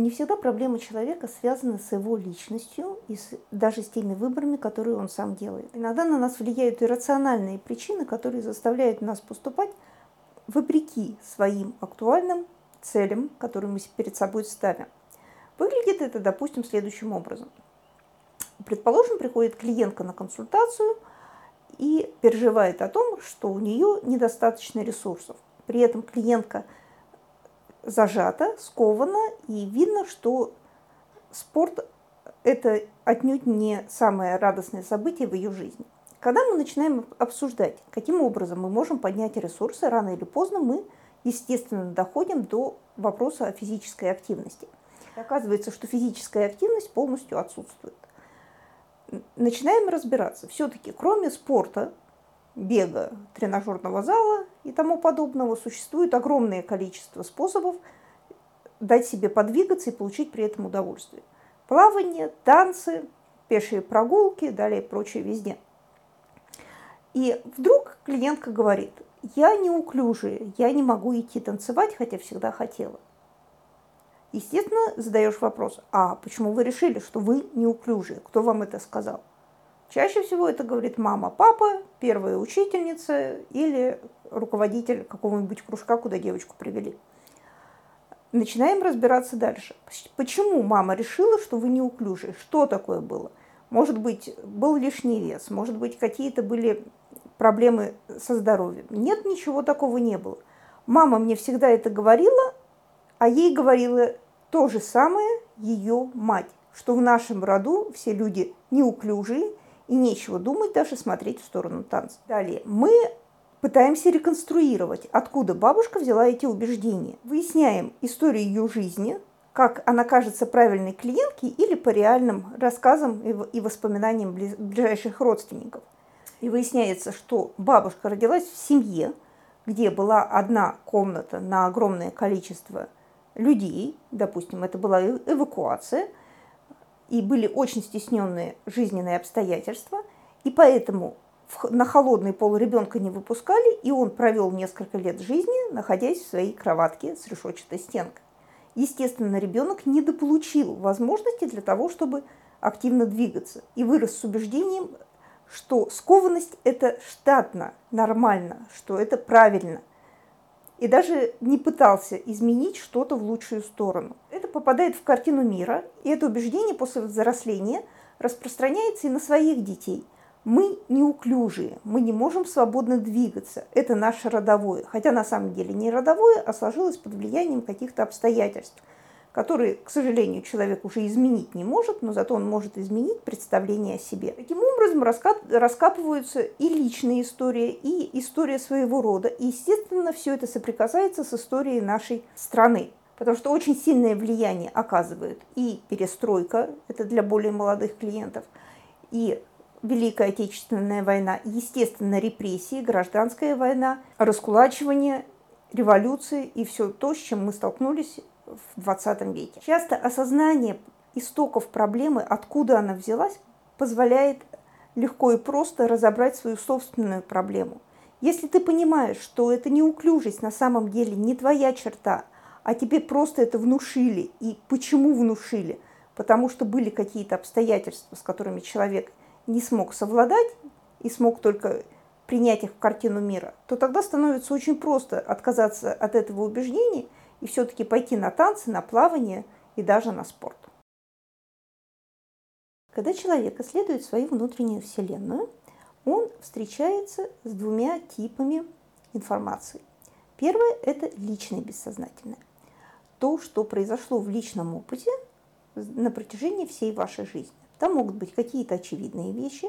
Не всегда проблемы человека связаны с его личностью и с, даже с теми выборами, которые он сам делает. Иногда на нас влияют иррациональные причины, которые заставляют нас поступать вопреки своим актуальным целям, которые мы перед собой ставим. Выглядит это, допустим, следующим образом. Предположим, приходит клиентка на консультацию и переживает о том, что у нее недостаточно ресурсов. При этом клиентка зажата, скована, и видно, что спорт – это отнюдь не самое радостное событие в ее жизни. Когда мы начинаем обсуждать, каким образом мы можем поднять ресурсы, рано или поздно мы, естественно, доходим до вопроса о физической активности. Оказывается, что физическая активность полностью отсутствует. Начинаем разбираться. Все-таки кроме спорта, бега, тренажерного зала и тому подобного, существует огромное количество способов дать себе подвигаться и получить при этом удовольствие. Плавание, танцы, пешие прогулки, далее прочее везде – и вдруг клиентка говорит, я неуклюжая, я не могу идти танцевать, хотя всегда хотела. Естественно, задаешь вопрос, а почему вы решили, что вы неуклюжие? Кто вам это сказал? Чаще всего это говорит мама, папа, первая учительница или руководитель какого-нибудь кружка, куда девочку привели. Начинаем разбираться дальше. Почему мама решила, что вы неуклюжие? Что такое было? Может быть, был лишний вес, может быть, какие-то были проблемы со здоровьем. Нет, ничего такого не было. Мама мне всегда это говорила, а ей говорила то же самое ее мать, что в нашем роду все люди неуклюжие, и нечего думать даже смотреть в сторону танца. Далее, мы пытаемся реконструировать, откуда бабушка взяла эти убеждения. Выясняем историю ее жизни, как она кажется правильной клиентке или по реальным рассказам и воспоминаниям ближайших родственников. И выясняется, что бабушка родилась в семье, где была одна комната на огромное количество людей, допустим, это была эвакуация, и были очень стесненные жизненные обстоятельства, и поэтому на холодный пол ребенка не выпускали, и он провел несколько лет жизни, находясь в своей кроватке с решетчатой стенкой естественно, ребенок недополучил возможности для того, чтобы активно двигаться и вырос с убеждением, что скованность – это штатно, нормально, что это правильно. И даже не пытался изменить что-то в лучшую сторону. Это попадает в картину мира, и это убеждение после взросления распространяется и на своих детей – мы неуклюжие, мы не можем свободно двигаться. Это наше родовое. Хотя на самом деле не родовое, а сложилось под влиянием каких-то обстоятельств, которые, к сожалению, человек уже изменить не может, но зато он может изменить представление о себе. Таким образом раскапываются и личные истории, и история своего рода. И, естественно, все это соприкасается с историей нашей страны. Потому что очень сильное влияние оказывает и перестройка, это для более молодых клиентов, и Великая Отечественная война, естественно, репрессии, гражданская война, раскулачивание, революции и все то, с чем мы столкнулись в 20 веке. Часто осознание истоков проблемы, откуда она взялась, позволяет легко и просто разобрать свою собственную проблему. Если ты понимаешь, что это неуклюжесть на самом деле не твоя черта, а тебе просто это внушили, и почему внушили? Потому что были какие-то обстоятельства, с которыми человек не смог совладать и смог только принять их в картину мира, то тогда становится очень просто отказаться от этого убеждения и все-таки пойти на танцы, на плавание и даже на спорт. Когда человек исследует свою внутреннюю вселенную, он встречается с двумя типами информации. Первое – это личное бессознательное. То, что произошло в личном опыте на протяжении всей вашей жизни. Там могут быть какие-то очевидные вещи,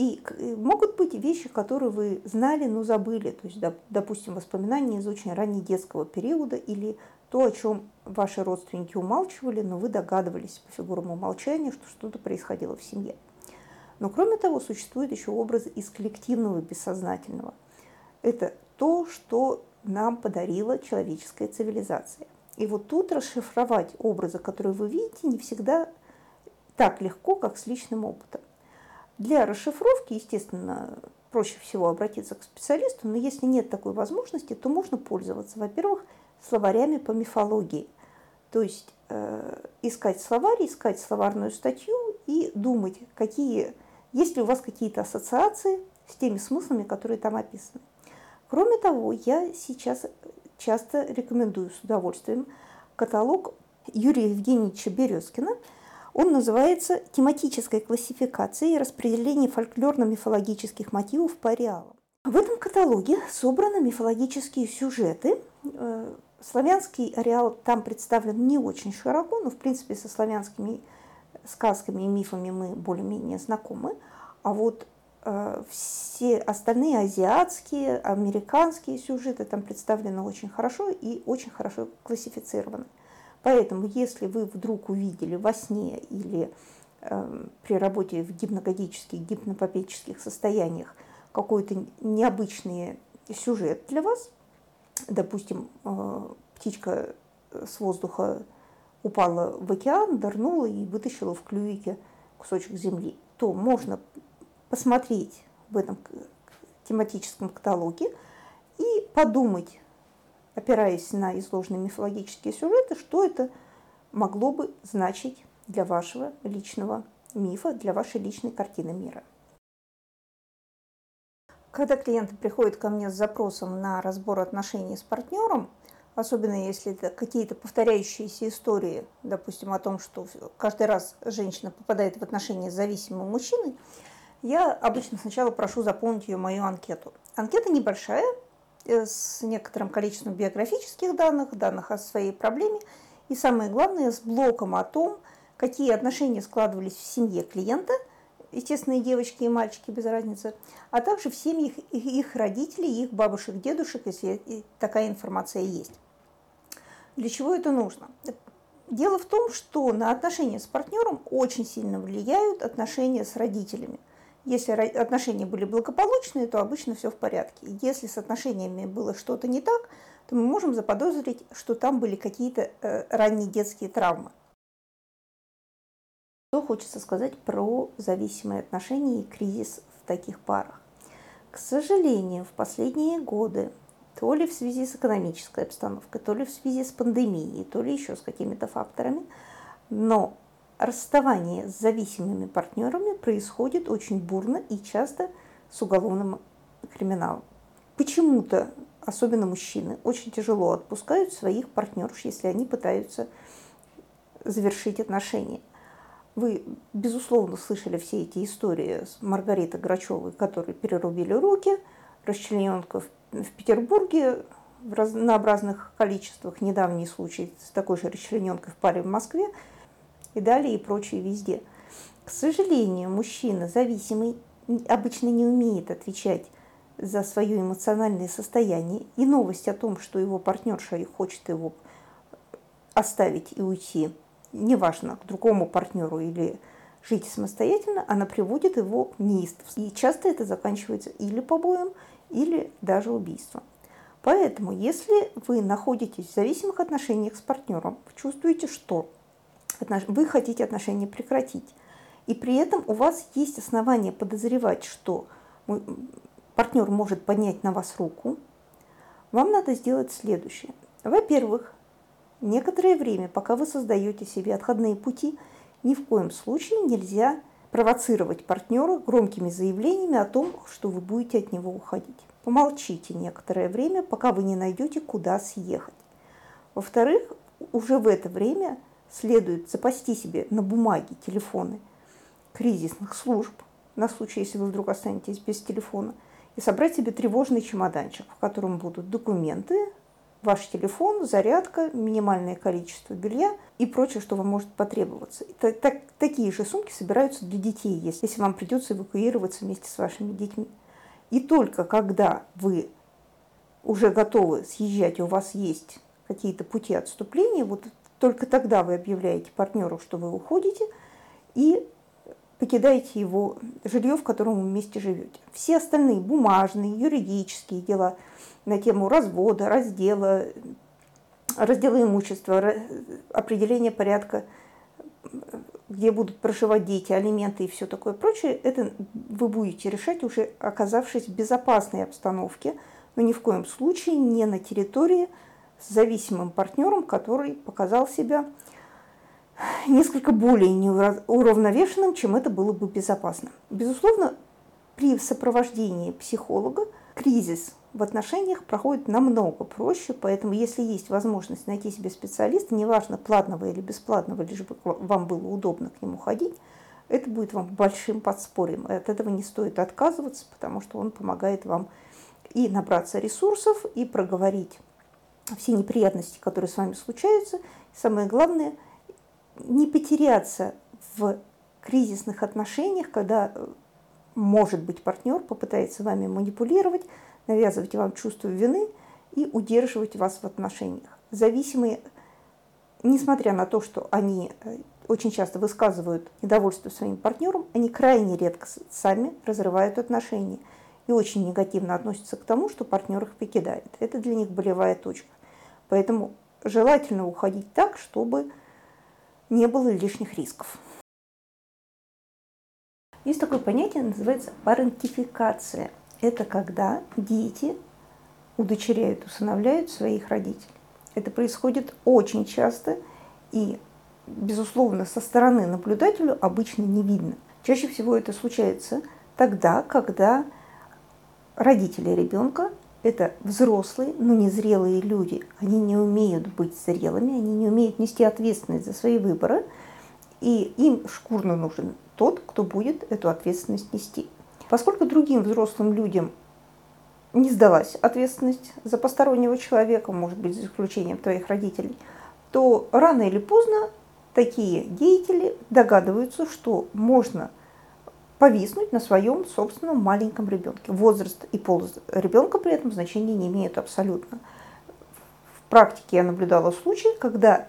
и могут быть вещи, которые вы знали, но забыли. То есть, допустим, воспоминания из очень раннего детского периода или то, о чем ваши родственники умалчивали, но вы догадывались по фигурам умолчания, что что-то происходило в семье. Но кроме того, существует еще образ из коллективного бессознательного. Это то, что нам подарила человеческая цивилизация. И вот тут расшифровать образы, которые вы видите, не всегда так легко, как с личным опытом. Для расшифровки, естественно, проще всего обратиться к специалисту, но если нет такой возможности, то можно пользоваться, во-первых, словарями по мифологии. То есть э, искать словарь, искать словарную статью и думать, какие, есть ли у вас какие-то ассоциации с теми смыслами, которые там описаны. Кроме того, я сейчас часто рекомендую с удовольствием каталог Юрия Евгеньевича Березкина. Он называется «Тематическая классификация и распределение фольклорно-мифологических мотивов по ареалам». В этом каталоге собраны мифологические сюжеты. Э, славянский ареал там представлен не очень широко, но в принципе со славянскими сказками и мифами мы более-менее знакомы. А вот э, все остальные азиатские, американские сюжеты там представлены очень хорошо и очень хорошо классифицированы. Поэтому, если вы вдруг увидели во сне или э, при работе в гипногодических, гипнопопеческих состояниях какой-то необычный сюжет для вас, допустим, э, птичка с воздуха упала в океан, дорнула и вытащила в клювике кусочек земли, то можно посмотреть в этом тематическом каталоге и подумать, опираясь на изложенные мифологические сюжеты, что это могло бы значить для вашего личного мифа, для вашей личной картины мира. Когда клиенты приходят ко мне с запросом на разбор отношений с партнером, особенно если это какие-то повторяющиеся истории, допустим, о том, что каждый раз женщина попадает в отношения с зависимым мужчиной, я обычно сначала прошу заполнить ее мою анкету. Анкета небольшая, с некоторым количеством биографических данных, данных о своей проблеме, и самое главное, с блоком о том, какие отношения складывались в семье клиента – естественно, и девочки, и мальчики, без разницы, а также в семьях их родителей, их бабушек, дедушек, если такая информация есть. Для чего это нужно? Дело в том, что на отношения с партнером очень сильно влияют отношения с родителями. Если отношения были благополучные, то обычно все в порядке. Если с отношениями было что-то не так, то мы можем заподозрить, что там были какие-то э, ранние детские травмы. Что хочется сказать про зависимые отношения и кризис в таких парах? К сожалению, в последние годы, то ли в связи с экономической обстановкой, то ли в связи с пандемией, то ли еще с какими-то факторами, но расставание с зависимыми партнерами происходит очень бурно и часто с уголовным криминалом. Почему-то, особенно мужчины, очень тяжело отпускают своих партнеров, если они пытаются завершить отношения. Вы, безусловно, слышали все эти истории с Маргаритой Грачевой, которой перерубили руки, расчлененка в, в Петербурге в разнообразных количествах, недавний случай с такой же расчлененкой в паре в Москве и далее и прочее везде. К сожалению, мужчина зависимый обычно не умеет отвечать за свое эмоциональное состояние, и новость о том, что его партнерша хочет его оставить и уйти – неважно, к другому партнеру или жить самостоятельно, она приводит его к неистовству. И часто это заканчивается или побоем, или даже убийством. Поэтому, если вы находитесь в зависимых отношениях с партнером, чувствуете, что вы хотите отношения прекратить, и при этом у вас есть основания подозревать, что партнер может поднять на вас руку, вам надо сделать следующее. Во-первых, Некоторое время, пока вы создаете себе отходные пути, ни в коем случае нельзя провоцировать партнера громкими заявлениями о том, что вы будете от него уходить. Помолчите некоторое время, пока вы не найдете, куда съехать. Во-вторых, уже в это время следует запасти себе на бумаге телефоны кризисных служб, на случай, если вы вдруг останетесь без телефона, и собрать себе тревожный чемоданчик, в котором будут документы, ваш телефон, зарядка, минимальное количество белья и прочее, что вам может потребоваться. Это, так, такие же сумки собираются для детей, если, если вам придется эвакуироваться вместе с вашими детьми. И только когда вы уже готовы съезжать, и у вас есть какие-то пути отступления, вот только тогда вы объявляете партнеру, что вы уходите, и покидаете его жилье, в котором вы вместе живете. Все остальные бумажные, юридические дела на тему развода, раздела, раздела имущества, определения порядка, где будут проживать дети, алименты и все такое прочее, это вы будете решать уже оказавшись в безопасной обстановке, но ни в коем случае не на территории с зависимым партнером, который показал себя несколько более неуравновешенным, чем это было бы безопасно. Безусловно, при сопровождении психолога кризис в отношениях проходит намного проще, поэтому если есть возможность найти себе специалиста, неважно, платного или бесплатного, лишь бы вам было удобно к нему ходить, это будет вам большим подспорьем. И от этого не стоит отказываться, потому что он помогает вам и набраться ресурсов, и проговорить все неприятности, которые с вами случаются. И самое главное, не потеряться в кризисных отношениях, когда, э, может быть, партнер попытается вами манипулировать, навязывать вам чувство вины и удерживать вас в отношениях. Зависимые, несмотря на то, что они э, очень часто высказывают недовольство своим партнером, они крайне редко сами разрывают отношения и очень негативно относятся к тому, что партнер их покидает. Это для них болевая точка. Поэтому желательно уходить так, чтобы не было лишних рисков. Есть такое понятие, называется парентификация. Это когда дети удочеряют, усыновляют своих родителей. Это происходит очень часто и, безусловно, со стороны наблюдателю обычно не видно. Чаще всего это случается тогда, когда родители ребенка это взрослые, но незрелые люди. Они не умеют быть зрелыми, они не умеют нести ответственность за свои выборы, и им шкурно нужен тот, кто будет эту ответственность нести. Поскольку другим взрослым людям не сдалась ответственность за постороннего человека, может быть, за исключением твоих родителей, то рано или поздно такие деятели догадываются, что можно повиснуть на своем собственном маленьком ребенке. Возраст и пол ребенка при этом значения не имеют абсолютно. В практике я наблюдала случаи, когда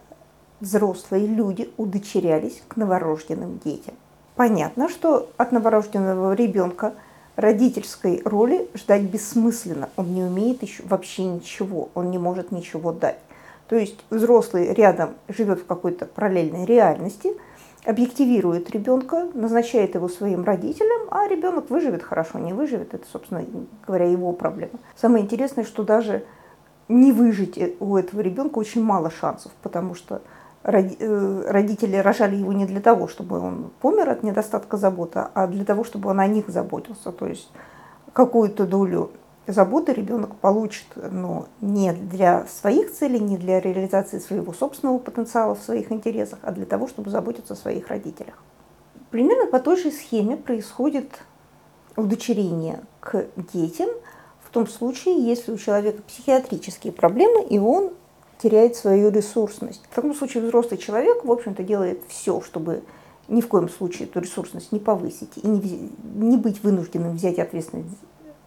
взрослые люди удочерялись к новорожденным детям. Понятно, что от новорожденного ребенка родительской роли ждать бессмысленно. Он не умеет еще вообще ничего, он не может ничего дать. То есть взрослый рядом живет в какой-то параллельной реальности, объективирует ребенка, назначает его своим родителям, а ребенок выживет хорошо, не выживет, это, собственно говоря, его проблема. Самое интересное, что даже не выжить у этого ребенка очень мало шансов, потому что Э, родители рожали его не для того, чтобы он помер от недостатка заботы, а для того, чтобы он о них заботился. То есть какую-то долю заботы ребенок получит, но не для своих целей, не для реализации своего собственного потенциала в своих интересах, а для того, чтобы заботиться о своих родителях. Примерно по той же схеме происходит удочерение к детям в том случае, если у человека психиатрические проблемы, и он теряет свою ресурсность. В таком случае взрослый человек, в общем-то, делает все, чтобы ни в коем случае эту ресурсность не повысить и не, не быть вынужденным взять ответственность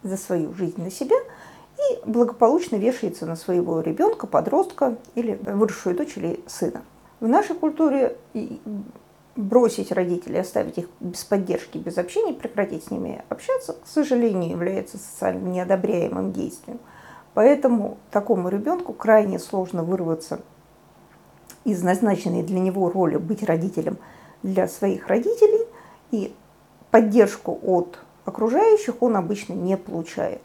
за свою жизнь на себя и благополучно вешается на своего ребенка, подростка или выросшую дочь или сына. В нашей культуре бросить родителей, оставить их без поддержки, без общения, прекратить с ними общаться, к сожалению, является социально неодобряемым действием – Поэтому такому ребенку крайне сложно вырваться из назначенной для него роли быть родителем для своих родителей, и поддержку от окружающих он обычно не получает.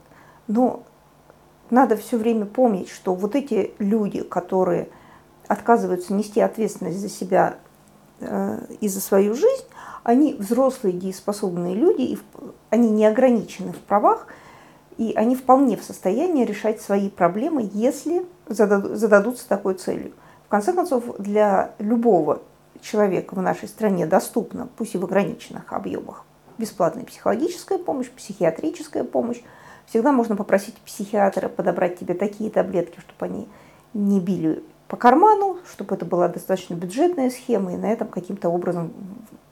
Но надо все время помнить, что вот эти люди, которые отказываются нести ответственность за себя э, и за свою жизнь, они взрослые дееспособные люди, и они не ограничены в правах, и они вполне в состоянии решать свои проблемы, если зададутся такой целью. В конце концов, для любого человека в нашей стране доступна, пусть и в ограниченных объемах, бесплатная психологическая помощь, психиатрическая помощь. Всегда можно попросить психиатра подобрать тебе такие таблетки, чтобы они не били по карману, чтобы это была достаточно бюджетная схема, и на этом каким-то образом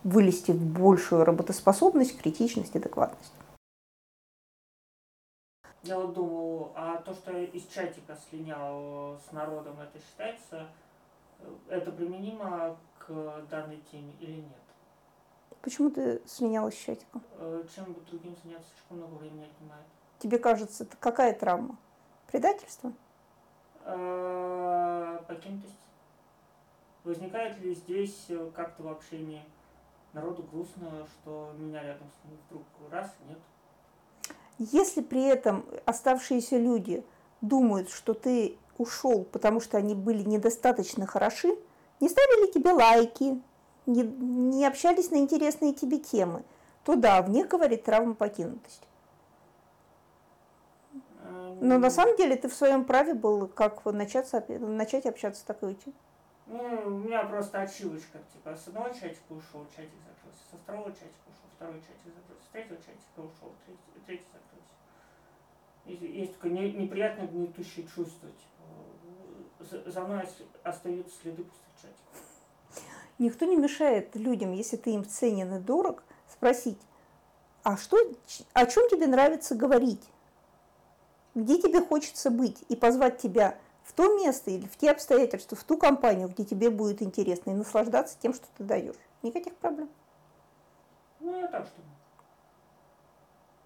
вылезти в большую работоспособность, критичность, адекватность. Я вот думал, а то, что из чатика слинял с народом, это считается, э, это применимо к данной теме или нет? Почему ты слинял из чатика? Э, чем бы другим заняться, слишком много времени отнимает. Тебе кажется, это какая травма? Предательство? Э, покинутость. Возникает ли здесь как-то в общении народу грустно, что меня рядом с ним вдруг раз, нет? Если при этом оставшиеся люди думают, что ты ушел, потому что они были недостаточно хороши, не ставили тебе лайки, не, не общались на интересные тебе темы, то да, в них говорит травма покинутости. Но на самом деле ты в своем праве был как начаться, начать общаться, так и уйти. Ну, у меня просто ачивочка, типа, с одного чатика ушел, чатик закрылся, со второго чатика ушел, второй чатик закрылся, с третьего чатика ушел, третий, третий закрылся. Есть, есть такое не, неприятное гнетущее чувство, типа, за, за мной остаются следы пустых чатиков. Никто не мешает людям, если ты им ценен и дорог, спросить, а что, о чем тебе нравится говорить? Где тебе хочется быть? И позвать тебя в то место или в те обстоятельства, в ту компанию, где тебе будет интересно, и наслаждаться тем, что ты даешь. Никаких проблем. Ну, я так что.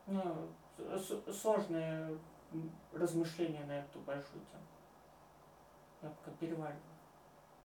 Ну, сложные размышления на эту большую тему. Я пока перевариваю.